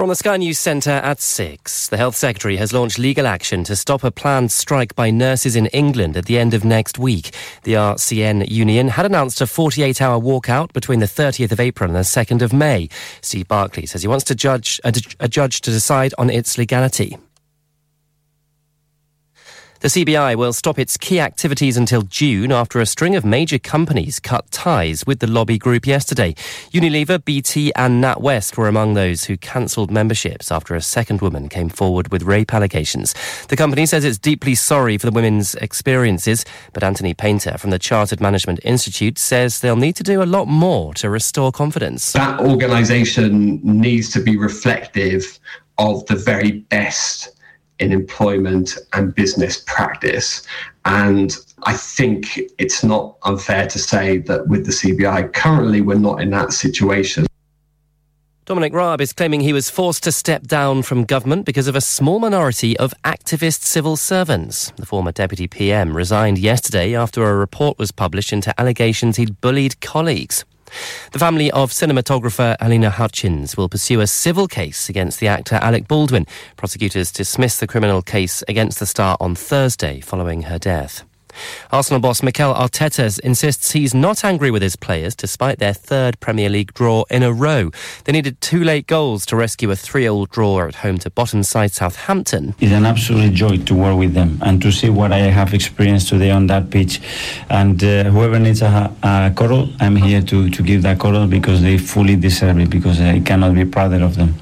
From the Sky News Centre at 6, the Health Secretary has launched legal action to stop a planned strike by nurses in England at the end of next week. The RCN union had announced a 48 hour walkout between the 30th of April and the 2nd of May. Steve Barclay says he wants to judge, a, a judge to decide on its legality. The CBI will stop its key activities until June after a string of major companies cut ties with the lobby group yesterday. Unilever, BT, and NatWest were among those who cancelled memberships after a second woman came forward with rape allegations. The company says it's deeply sorry for the women's experiences, but Anthony Painter from the Chartered Management Institute says they'll need to do a lot more to restore confidence. That organisation needs to be reflective of the very best in employment and business practice. And I think it's not unfair to say that with the CBI, currently we're not in that situation. Dominic Raab is claiming he was forced to step down from government because of a small minority of activist civil servants. The former deputy PM resigned yesterday after a report was published into allegations he'd bullied colleagues. The family of cinematographer Halyna Hutchins will pursue a civil case against the actor Alec Baldwin. Prosecutors dismissed the criminal case against the star on Thursday following her death. Arsenal boss Mikel Arteta insists he's not angry with his players despite their third Premier League draw in a row. They needed two late goals to rescue a 3-0 draw at home to bottom side Southampton. It's an absolute joy to work with them and to see what I have experienced today on that pitch. And uh, whoever needs a, a cuddle, I'm here to, to give that cuddle because they fully deserve it because I cannot be prouder of them.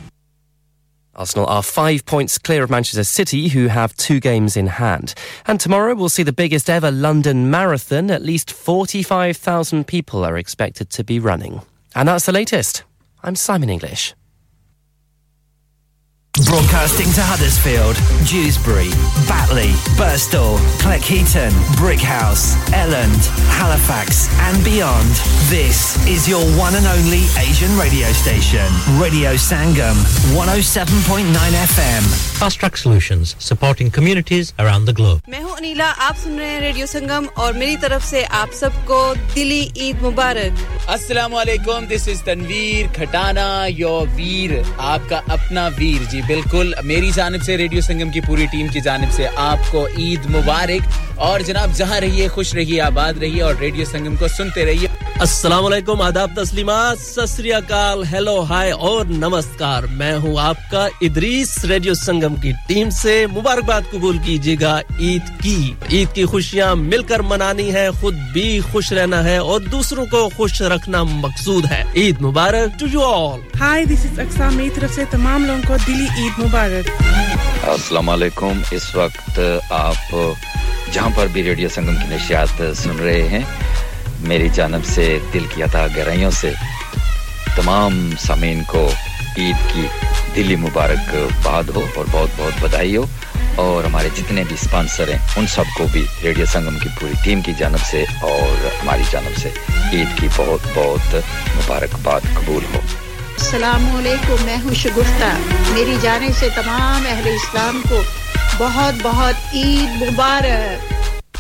Arsenal are five points clear of Manchester City, who have two games in hand. And tomorrow we'll see the biggest ever London Marathon. At least 45,000 people are expected to be running. And that's the latest. I'm Simon English. Broadcasting to Huddersfield, Dewsbury, Batley, Burstall, Cleckheaton, Brickhouse, Elland, Halifax, and beyond. This is your one and only Asian radio station, Radio Sangam, 107.9 FM. Fast Track Solutions, supporting communities around the globe. मैं हूं अनीला आप सुन रहे हैं radio संगम और मेरी तरफ से आप सबको दिली ईद मुबारक अस्सलाम वालेकुम this is Tanveer Khatana your वीर आपका अपना वीर जी बिल्कुल, मेरी जानब से, रेडियो संगम की पूरी टीम की जानब से आपको ईद मुबारक। और जनाब, जहाँ रहिए, खुश रहिए, आबाद रहिए और रेडियो संगम को सुनते रहिए। अस्सलाम वालेकुम आदाब तस्लीमात सत हेलो हाय और नमस्कार। मैं हूँ आपका इदरीस रेडियो संगम की टीम से। मुबारकबाद कबूल कीजिएगा ईद की। ईद की खुशियाँ मिलकर मनानी है खुद भी खुश रहना है और दूसरों को खुश रखना मकसूद है। ईद मुबारक to you all hi this is Aqsa मेरी तरफ़ से तमाम लोगों को दिली ईद मुबारक। अस्सलाम वालेकुम इस वक्त आप जहाँ पर भी रेडियो संगम की नशियात सुन रहे हैं मेरी जानब से दिल की अता गहराइयों से तमाम सामीन को ईद की दिली मुबारक बाद हो और बहुत बहुत बधाई हो। और हमारे जितने भी स्पॉन्सर हैं, उन सबको भी रेडियो संगम की पूरी टीम की जानब से और हमारी जानब से ईद की बहुत बहुत मुबारकबाद कबूल हो। अलैक्म मैं हूँ शगुफ्ता। मेरी जाने से तमाम अहले इस्लाम को बहुत बहुत ईद मुबारक।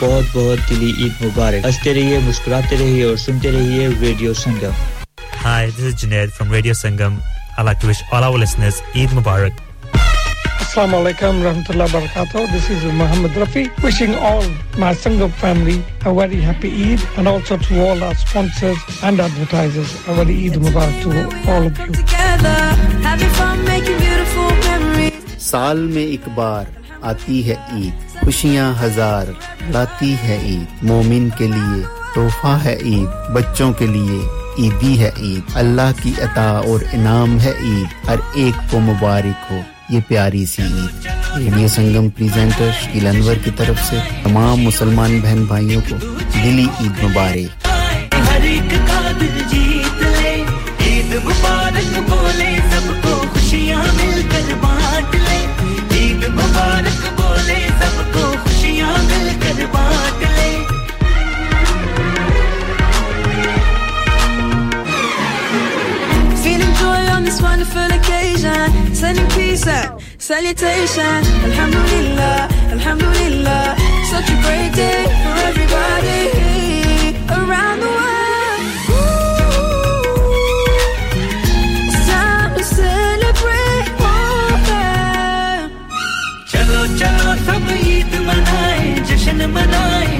बहुत बहुत दिली ईद मुबारक हंसते रहिए मुस्कुराते रहिए और सुनते रहिए radio Sangam Hi, this is Junaid from Radio Sangam. I'd like to wish all our listeners Eid Mubarak. Assalamu alaikum rahmatullahi barakatuh. This is Muhammad Rafi wishing all my Sangam family a very happy Eid and also to all our sponsors and advertisers a very Eid Mubarak to all of you. साल में एक बार आती है ईद खुशियाँ हज़ार लाती है ईद मोमिन के लिए तोहफा है ईद बच्चों के लिए ईदी है ईद अल्लाह की अता और इनाम है ईद हर एक को मुबारक हो ये प्यारी सी ईद रेडियो संगम प्रेजेंटर शकील अनवर की तरफ़ से तमाम मुसलमान बहन भाइयों को दिली ईद मुबारक। Sending peace and salutation. Alhamdulillah, Alhamdulillah. Such a great day for everybody around the world. It's time to celebrate. Oh, yeah. चलो चलो सब ईद मनाए जश्न मनाए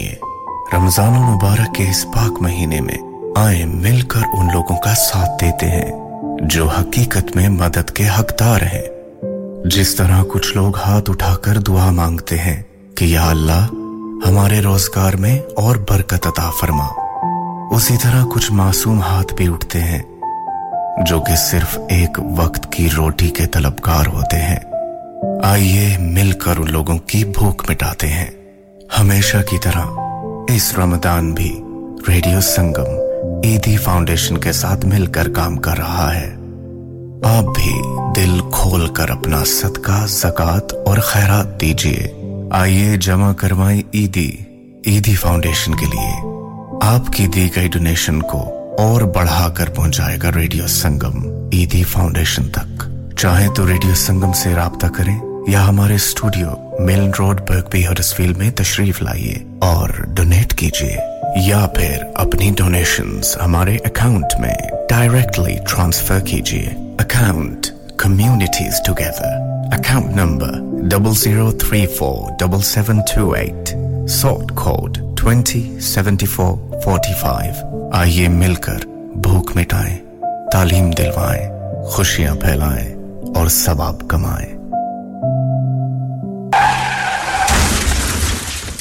सुनिए रमज़ान मुबारक के इस पाक महीने में आए मिलकर उन लोगों का साथ देते हैं, जो हकीकत में मदद के हकदार हैं। जिस तरह कुछ लोग हाथ उठाकर दुआ मांगते हैं कि या अल्लाह, हमारे रोज़गार में और बरकत अता फरमा। उसी तरह कुछ मासूम हाथ भी उठते हैं, जो कि सिर्फ़ एक वक्त की रोटी के तलबकार होते हैं। आइए मिलकर उन लोगों की भूख मिटाते हैं। हमेशा की तरह इस रमदान भी रेडियो संगम, ईदी फाउंडेशन के साथ मिलकर काम कर रहा है। आप भी दिल खोल कर अपना सदका, जक़ात और खैरात दीजिए। आइए जमा करवाएँ ईदी ईदी फाउंडेशन के लिए। आपकी दी गई डोनेशन को और बढ़ाकर पहुंचाएगा रेडियो संगम, ईदी फाउंडेशन तक। चाहे तो रेडियो संगम से राबता करें या हमारे studio Milan road Birkby Huddersfield में तशरीफ़ लाइए और डोनेट कीजिए, या फिर अपनी डोनेशंस हमारे अकाउंट में डायरेक्टली ट्रांसफ़र कीजिए। Account communities together account number double zero three four double seven two eight sort code twenty seventy four forty five आइए मिलकर भूख मिटाएँ, तालीम दिलवाएँ, खुशियाँ फैलाएँ और सवाब कमाएँ।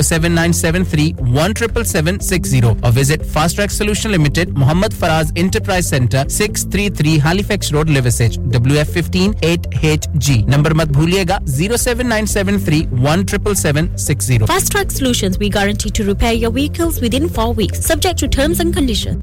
07973 or visit Fast Track Solution Limited, Muhammad Faraz Enterprise Center, 633 Halifax Road, Liversedge, WF15 8HG. Number mat bhuliega 07973 17760. Fast Track Solutions, we guarantee to repair your vehicles within four weeks, subject to terms and conditions.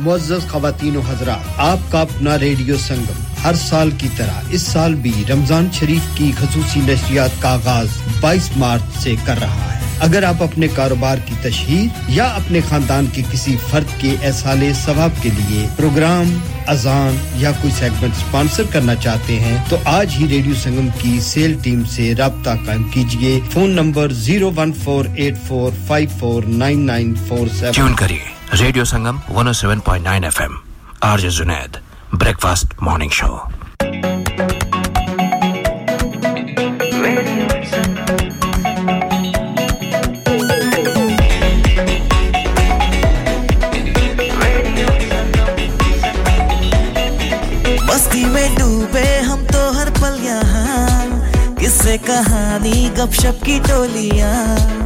Muaz खातन आपका अपना radio संगम, हर साल की तरह, इस साल भी रमज़ान शरीफ की खसूसी नशरियात का आगाज़ 22 मार्च से कर रहा है। अगर आप अपने कारोबार की तशहीर या अपने खानदान के किसी फर्द के एसाले सवाब के लिए प्रोग्राम, अजान या कोई सेगमेंट स्पॉन्सर करना चाहते हैं तो आज ही रेडियो संगम की सेल टीम से रबता कायम कीजिए। Phone number zero one four eight four five four nine nine four seven. करिए। Radio Sangam 107.9 FM RJ Junaid breakfast morning show से कहानी गपशप की टोलियाँ।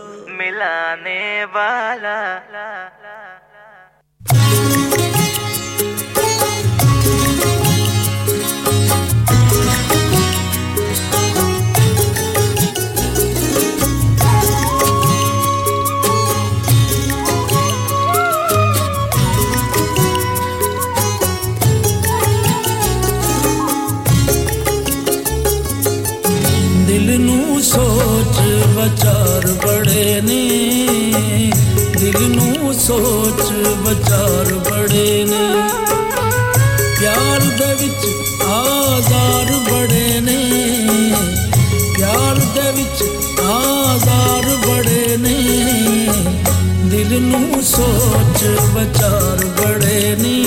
मिलाने वाला। ਵਿਚਾਰ ਬੜੇ ਨੇ। ਦਿਲ ਨੂੰ ਸੋਚ ਵਿਚਾਰ ਬੜੇ ਨੇ। ਪਿਆਰ ਦੇ ਵਿੱਚ ਆਜ਼ਾਰ ਬੜੇ ਨੇ। ਪਿਆਰ ਦੇ ਵਿੱਚ ਆਜ਼ਾਰ ਬੜੇ ਨੇ। ਦਿਲ ਨੂੰ ਸੋਚ ਵਿਚਾਰ ਬੜੇ ਨੇ।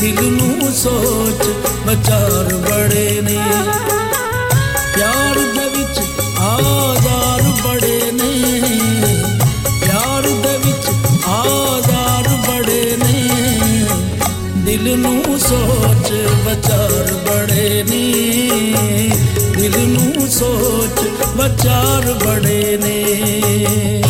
ਦਿਲ ਨੂੰ ਸੋਚ ਵਿਚਾਰ ਬੜੇ ਨੇ। ਸੋਚ ਵਿਚਾਰ ਬੜੇ ਨੇ। ਦਿਲ ਨੂੰ ਸੋਚ ਵਿਚਾਰ ਬੜੇ ਨੇ।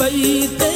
bait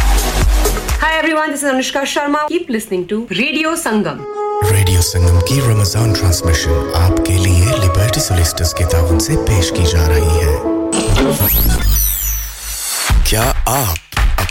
Hi everyone, this is Anushka Sharma. Keep listening to Radio Sangam. Radio Sangam की रमज़ान ट्रांसमिशन आपके लिए लिबर्टी सोलिस्टर्स के ताउन से पेश की जा रही है क्या आप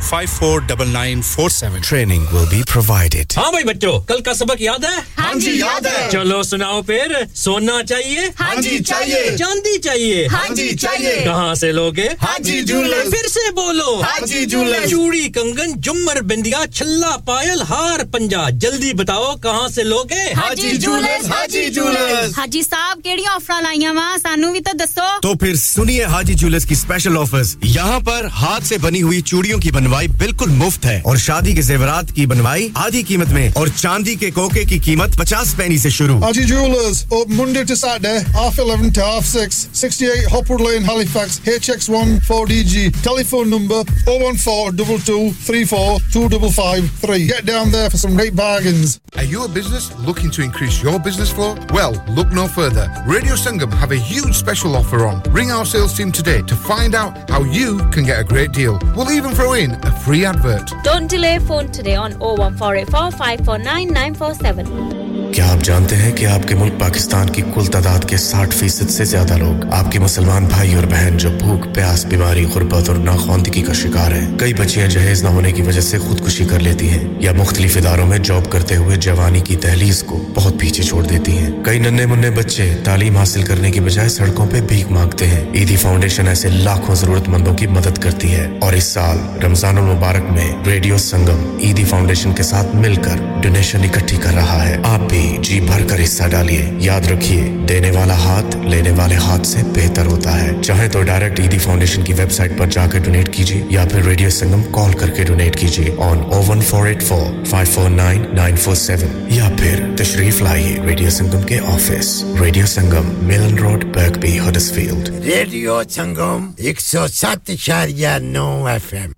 01484549947 ट्रेनिंग will be provided हाँ भाई बच्चों कल का सबक याद है हाँ जी, याद है। चलो सुनाओ फिर सोना चाहिए हाँ जी, चाहिए। चांदी चाहिए हाँ जी, चाहिए। कहाँ से लोगे हाजी जूलर्स। फिर से बोलो हाजी जूलर्स। चूड़ी कंगन जुमर बिंदिया छल्ला पायल हार पंजा जल्दी बताओ कहाँ से लोगे हाजी जूलर्स, हाजी जूलर्स। हाजी साहब केड़ी ऑफ़र लाईया वा सानू भी तो दसो तो फिर सुनिए हाजी ज्वेलर्स की स्पेशल ऑफर्स यहाँ पर हाथ से बनी हुई चूड़ियों की बनवाई बिल्कुल मुफ्त है और शादी के जेवरात की बनवाई आधी कीमत में और चांदी के कोके की कीमत पचास पैनी से शुरू Haji Jewelers, open Monday to Saturday, half 11 to half 6, 68 Hopwood Lane, Halifax, HX1 4DG. Telephone number 01422342553. Get down there for some great bargains. Are you a business looking to increase your business flow? Well, look no further. Radio Sangam have a huge special offer on. Ring our sales team today to find out how you can get a great deal. We'll even throw in a free advert. Don't delay phone today on 01484 549 947. क्या आप जानते हैं कि आपके मुल्क पाकिस्तान की कुल तादाद के 60 फ़ीसद से ज़्यादा लोग, आपके मुसलमान भाई और बहन जो भूख, प्यास, बीमारी, गुर्बत और नाखवानदगी का शिकार है, कई बच्चियाँ जहेज न होने की वजह से खुदकुशी कर लेती हैं, या मुख्तलिफ़ इदारों में जॉब करते हुए जवानी की तहलीस को बहुत पीछे छोड़ देती हैं। कई नन्हे मुन्ने बच्चे तालीम हासिल करने की बजाय सड़कों पे भीख मांगते हैं। ईदी फाउंडेशन ऐसे लाखों जरूरतमंदों की मदद करती है, और इस साल रमज़ान मुबारक में रेडियो संगम ईदी फाउंडेशन के साथ मिलकर डोनेशन इकट्ठी कर रहा है। आप भी जी भर कर हिस्सा डालिए। याद रखिए, देने वाला हाथ लेने वाले हाथ से बेहतर होता है। चाहे तो डायरेक्ट ईदी फाउंडेशन की वेबसाइट पर जाकर डोनेट कीजिए, या फिर रेडियो संगम कॉल करके डोनेट कीजिए on O one four eight four five four nine nine four seven या फिर तशरीफ़ लाइए रेडियो संगम के office. Radio Sangam, Milan road, Birkby, Huddersfield. Radio Sangam, एक सौ सात इशारिया नौ एफ़ एम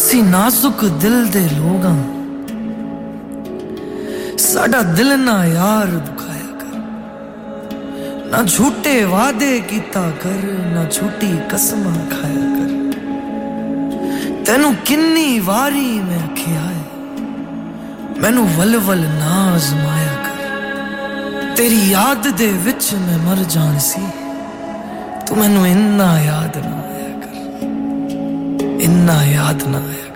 ਅਸੀਂ ਨਾਜ਼ੁਕ ਦਿਲ ਦੇ ਲੋਗਾਂ ਸਾਡਾ ਦਿਲ ਨਾ ਯਾਰ ਦੁਖਾਇਆ ਕਰ। ਨਾ ਝੂਠੇ ਵਾਅਦੇ ਕੀਤਾ ਕਰ, ਨਾ ਝੂਠੀ ਕਸਮਾਂ ਖਾਇਆ ਕਰ। ਤੈਨੂੰ ਕਿੰਨੀ ਵਾਰੀ ਮੈਂ ਆਖਿਆ ਹੈ ਮੈਨੂੰ ਵਲਵਲ ਨਾ ਅਜ਼ਮਾਇਆ ਕਰ। ਤੇਰੀ ਯਾਦ ਦੇ ਵਿੱਚ ਮੈਂ ਮਰ ਜਾਣ ਸੀ, ਤੂੰ ਮੈਨੂੰ ਇੰਨਾ ਯਾਦ ਨਾ ना याद ना आया।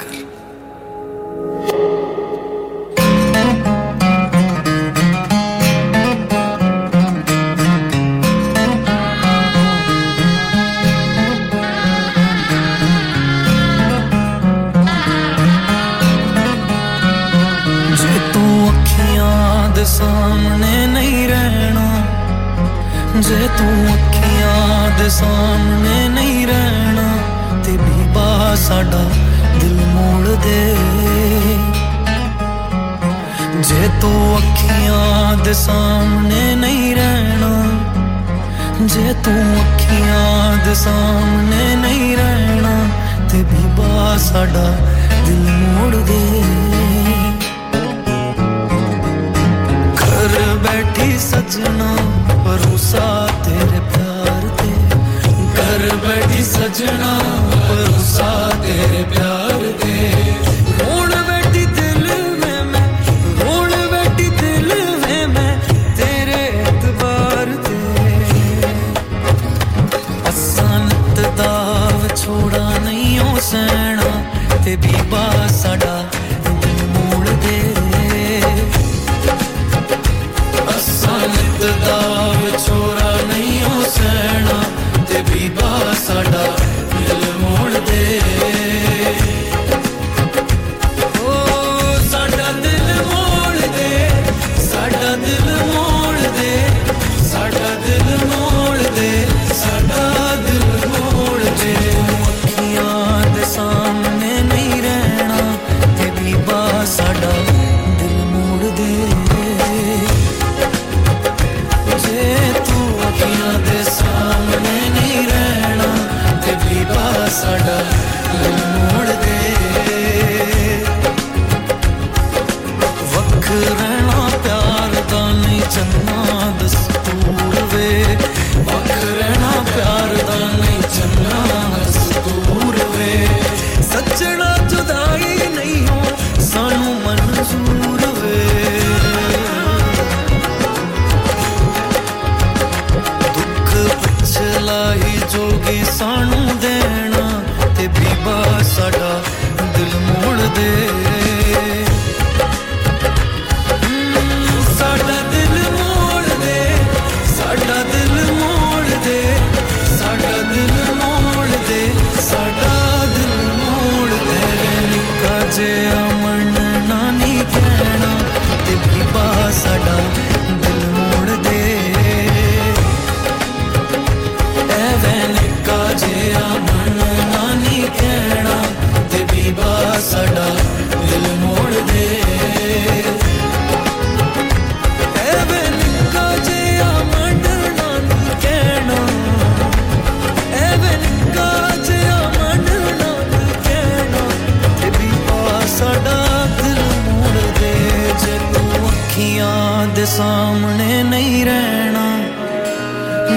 ਜੇ ਤੂੰ ਅੱਖੀਆਂ ਦੇ ਸਾਹਮਣੇ ਨਹੀਂ ਰਹਿਣਾ, ਜੇ ਤੂੰ ਅੱਖੀਆਂ ਦੇ ਸਾਹਮਣੇ ਨਹੀਂ ਰਹਿਣਾ, ਤੇ ਬੀਬਾ ਸਾਡਾ ਦਿਲ ਮੋੜ ਦੇ। ਘਰ ਬੈਠੀ ਸਜਣਾ ਪਰੂਸਾ ਤੇਰੇ ਪਿਆਰ ਤੇ। ਘਰ ਬੈਠੀ ਸਜਣਾ ਪਰੂਸਾ ਤੇਰੇ ਪਿਆਰ ਤੇ। baby.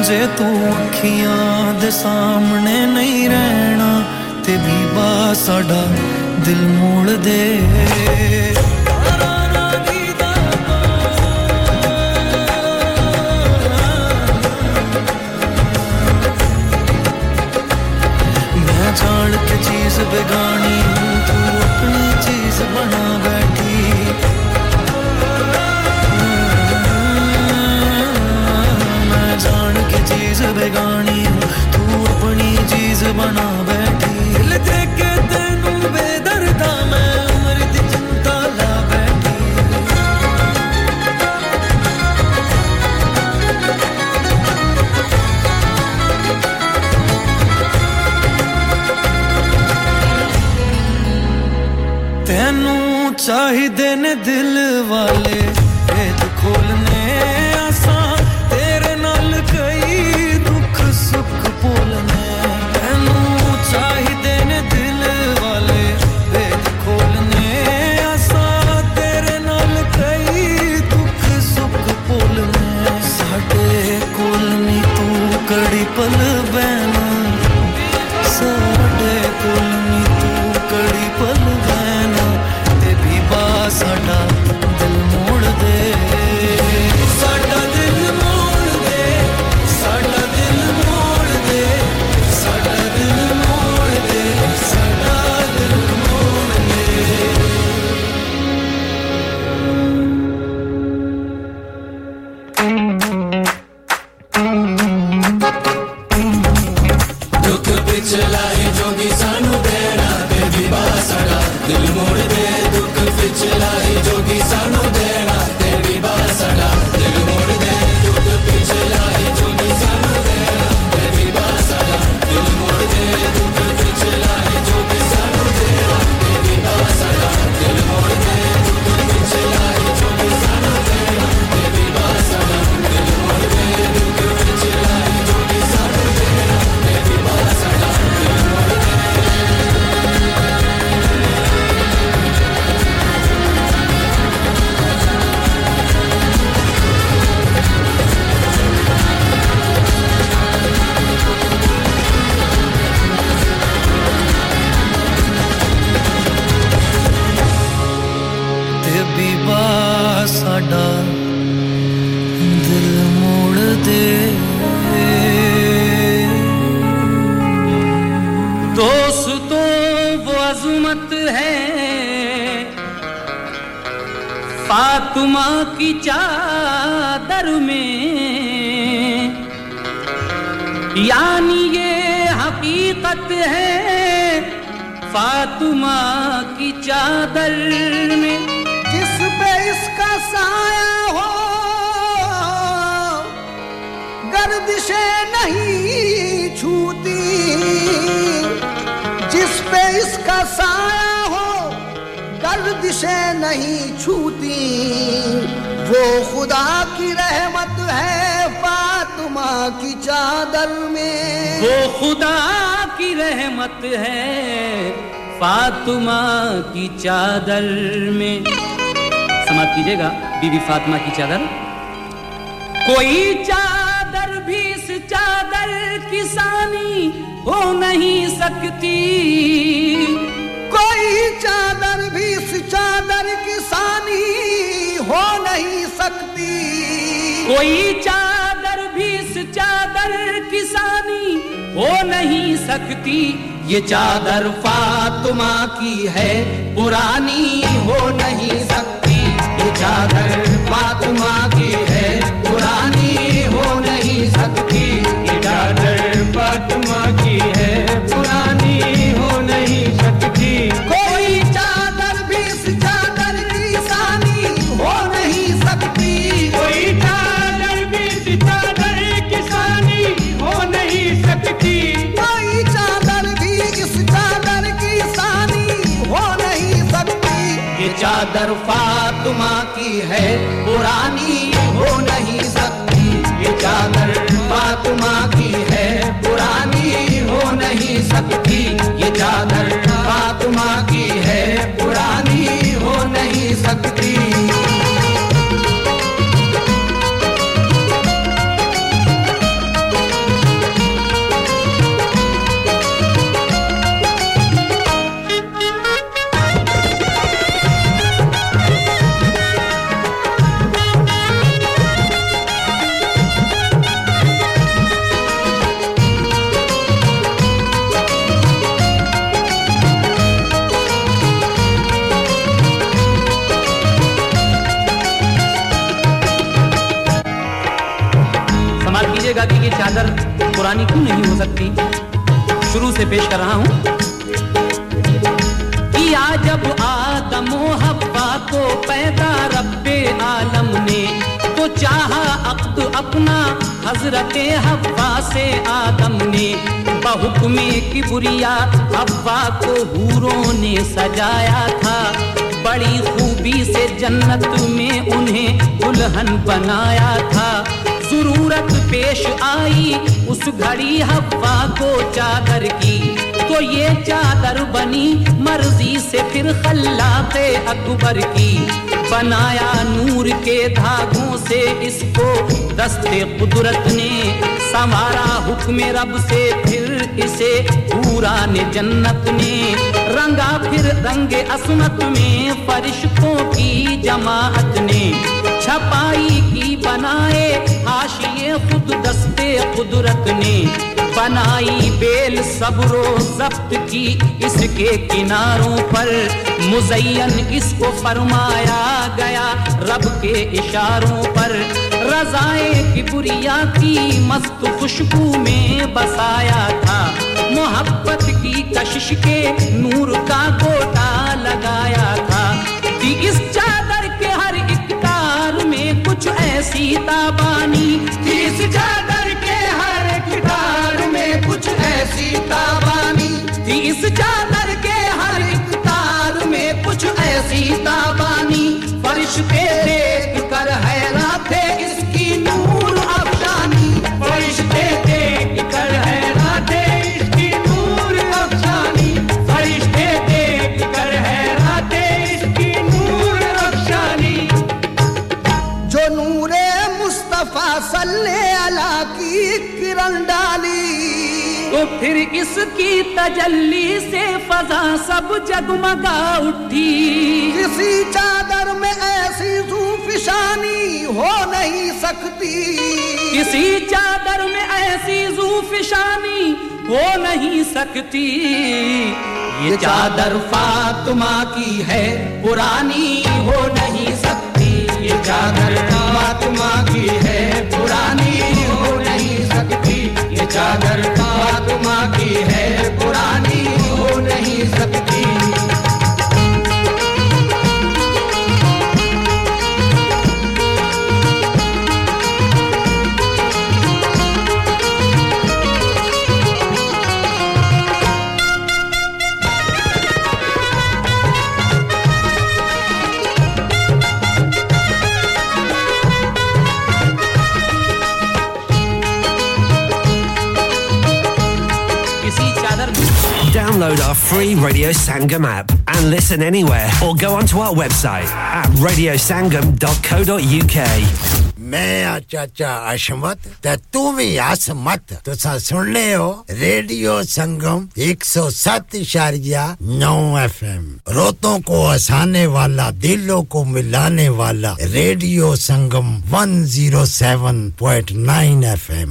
ਜੇ ਤੂੰ ਅੱਖੀਆਂ ਦੇ ਸਾਹਮਣੇ ਨਹੀਂ ਰਹਿਣਾ ਤੇ ਵੀ ਬਾ ਸਾਡਾ ਦਿਲ ਮੋੜ ਦੇ। ਬਣਾ ਬੈਠੀ। ਦਿਲ ਦੇ ਕੇ ਤੈਨੂੰ ਬੇਦਰਦਾ ਮੈਂ ਉਮਰ ਦੀ ਚਿੰਤਾ ਲਾ ਬੈਠੀ। ਤੈਨੂੰ ਚਾਹੀਦੇ ਨੇ ਦਿਲ ਵਾਲੇ वो खुदा की रहमत है फातिमा की चादर में। समाप्त कीजिएगा बीबी फातिमा की चादर। कोई चादर भी इस चादर किसानी हो नहीं सकती। कोई चादर भी इस चादर किसानी हो नहीं सकती। कोई चादर भी इस चादर किसानी हो नहीं सकती। ये चादर फातुमा की है, पुरानी हो नहीं सकती। ये चादर फातुमा की है ये चादर की है। समाप्त कि ये चादर पुरानी क्यों नहीं हो सकती? शुरू से पेश कर रहा हूँ। किया जब आदम हब्बा को पैदा रब्बे आलम ने तो चाहा अब्द अपना हज़रत हब्बा से आदम ने। बहुक्मे की बुरिया हब्बा को हूरों ने सजाया था। बड़ी खूबी से जन्नत में उन्हें दुल्हन बनाया था। ज़रूरत पेश आई उस घड़ी हवा को चादर की। तो ये चादर बनी मर्ज़ी से फिर खल्लाते अकबर की। बनाया नूर के धागों से इसको दस्ते कुदरत ने संवारा हुक्म रब से, फिर इसे पूरा ने जन्नत ने। रंगा फिर रंगे असमत में फरिश्तों की जमात ने। छपाई की बनाए, हाशिए खुद दस्ते कुदरत ने। बनाई बेल सबरो जब्त की इसके किनारों पर। मुजयन इसको फरमाया गया रब के इशारों पर। रजाए की बुरिया की मस्त खुशबू में बसाया था। मोहब्बत की कशिश के नूर का गोटा लगाया था। कि इस चादर कुछ बानी जिस चादर के हर कितार तार में कुछ ऐसी सीता बानी जिस चादर के हर तार में कुछ ऐसी ताबानी बानी फर्श कर फिर इसकी तजल्ली से फजा सब जगमगा उठी। किसी चादर में ऐसी जूफिशानी हो नहीं सकती। किसी चादर में ऐसी जूफिशानी हो नहीं सकती। ये चादर फातिमा की है पुरानी हो नहीं सकती। ये चादर फातिमा की है चादर आत्मा की है पुरानी हो नहीं सकती। free Radio Sangam app and listen anywhere or go onto our website at radiosangam.co.uk. मैं आ चाचा अशमत ते तू भी हस मत तुसा सुन ले हो रेडियो संगम 107.9 एफएम रोतों को हंसाने वाला दिलों को मिलाने वाला radio Sangam 107.9 FM